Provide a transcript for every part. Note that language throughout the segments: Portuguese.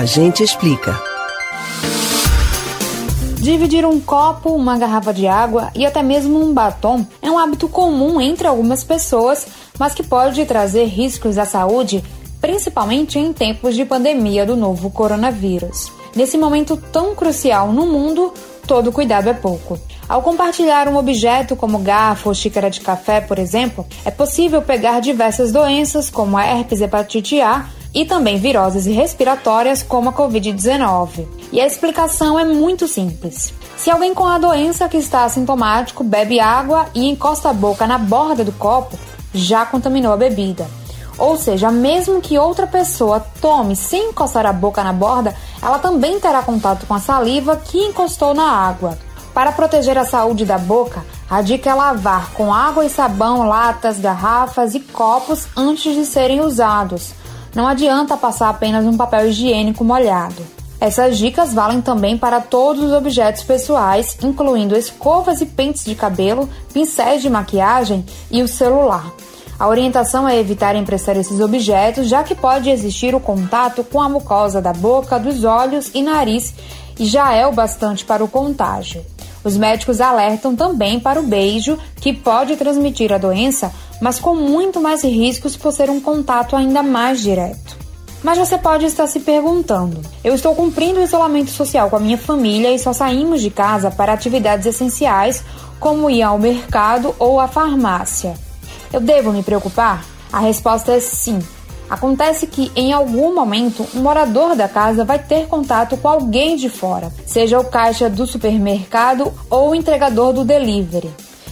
A gente explica. Dividir um copo, uma garrafa de água e até mesmo um batom é um hábito comum entre algumas pessoas, mas que pode trazer riscos à saúde, principalmente em tempos de pandemia do novo coronavírus. Nesse momento tão crucial no mundo, todo cuidado é pouco. Ao compartilhar um objeto como garfo ou xícara de café, por exemplo, é possível pegar diversas doenças como a herpes hepatite A e também viroses respiratórias como a Covid-19. E a explicação é muito simples. Se alguém com a doença que está assintomático bebe água e encosta a boca na borda do copo, já contaminou a bebida. Ou seja, mesmo que outra pessoa tome sem encostar a boca na borda, ela também terá contato com a saliva que encostou na água. Para proteger a saúde da boca, a dica é lavar com água e sabão latas, garrafas e copos antes de serem usados. Não adianta passar apenas um papel higiênico molhado. Essas dicas valem também para todos os objetos pessoais, incluindo escovas e pentes de cabelo, pincéis de maquiagem e o celular. A orientação é evitar emprestar esses objetos, já que pode existir o contato com a mucosa da boca, dos olhos e nariz, e já é o bastante para o contágio. Os médicos alertam também para o beijo, que pode transmitir a doença, mas com muito mais riscos por ser um contato ainda mais direto. Mas você pode estar se perguntando: eu estou cumprindo o isolamento social com a minha família e só saímos de casa para atividades essenciais, como ir ao mercado ou à farmácia. Eu devo me preocupar? A resposta é sim. Acontece que em algum momento um morador da casa vai ter contato com alguém de fora, seja o caixa do supermercado ou o entregador do delivery.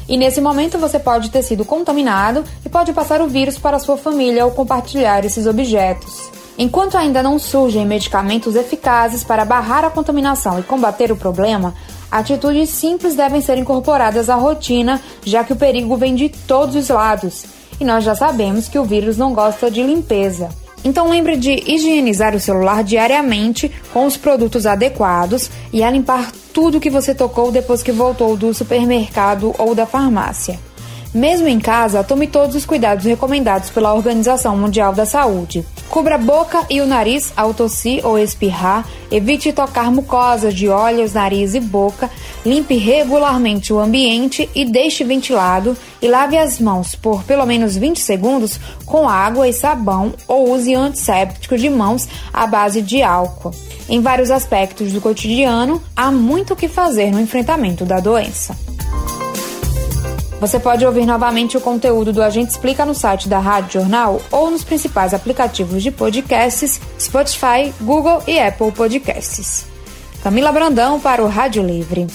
E nesse momento você pode ter sido contaminado e pode passar o vírus para sua família ao compartilhar esses objetos. Enquanto ainda não surgem medicamentos eficazes para barrar a contaminação e combater o problema, atitudes simples devem ser incorporadas à rotina, já que o perigo vem de todos os lados e nós já sabemos que o vírus não gosta de limpeza. Então lembre de higienizar o celular diariamente com os produtos adequados e a limpar tudo que você tocou depois que voltou do supermercado ou da farmácia. Mesmo em casa, tome todos os cuidados recomendados pela Organização Mundial da Saúde. Cubra a boca e o nariz ao tossir ou espirrar, evite tocar mucosas de olhos, nariz e boca, limpe regularmente o ambiente e deixe ventilado e lave as mãos por pelo menos 20 segundos com água e sabão ou use antisséptico de mãos à base de álcool. Em vários aspectos do cotidiano, há muito o que fazer no enfrentamento da doença. Você pode ouvir novamente o conteúdo do Agente Explica no site da Rádio Jornal ou nos principais aplicativos de podcasts Spotify, Google e Apple Podcasts. Camila Brandão para o Rádio Livre.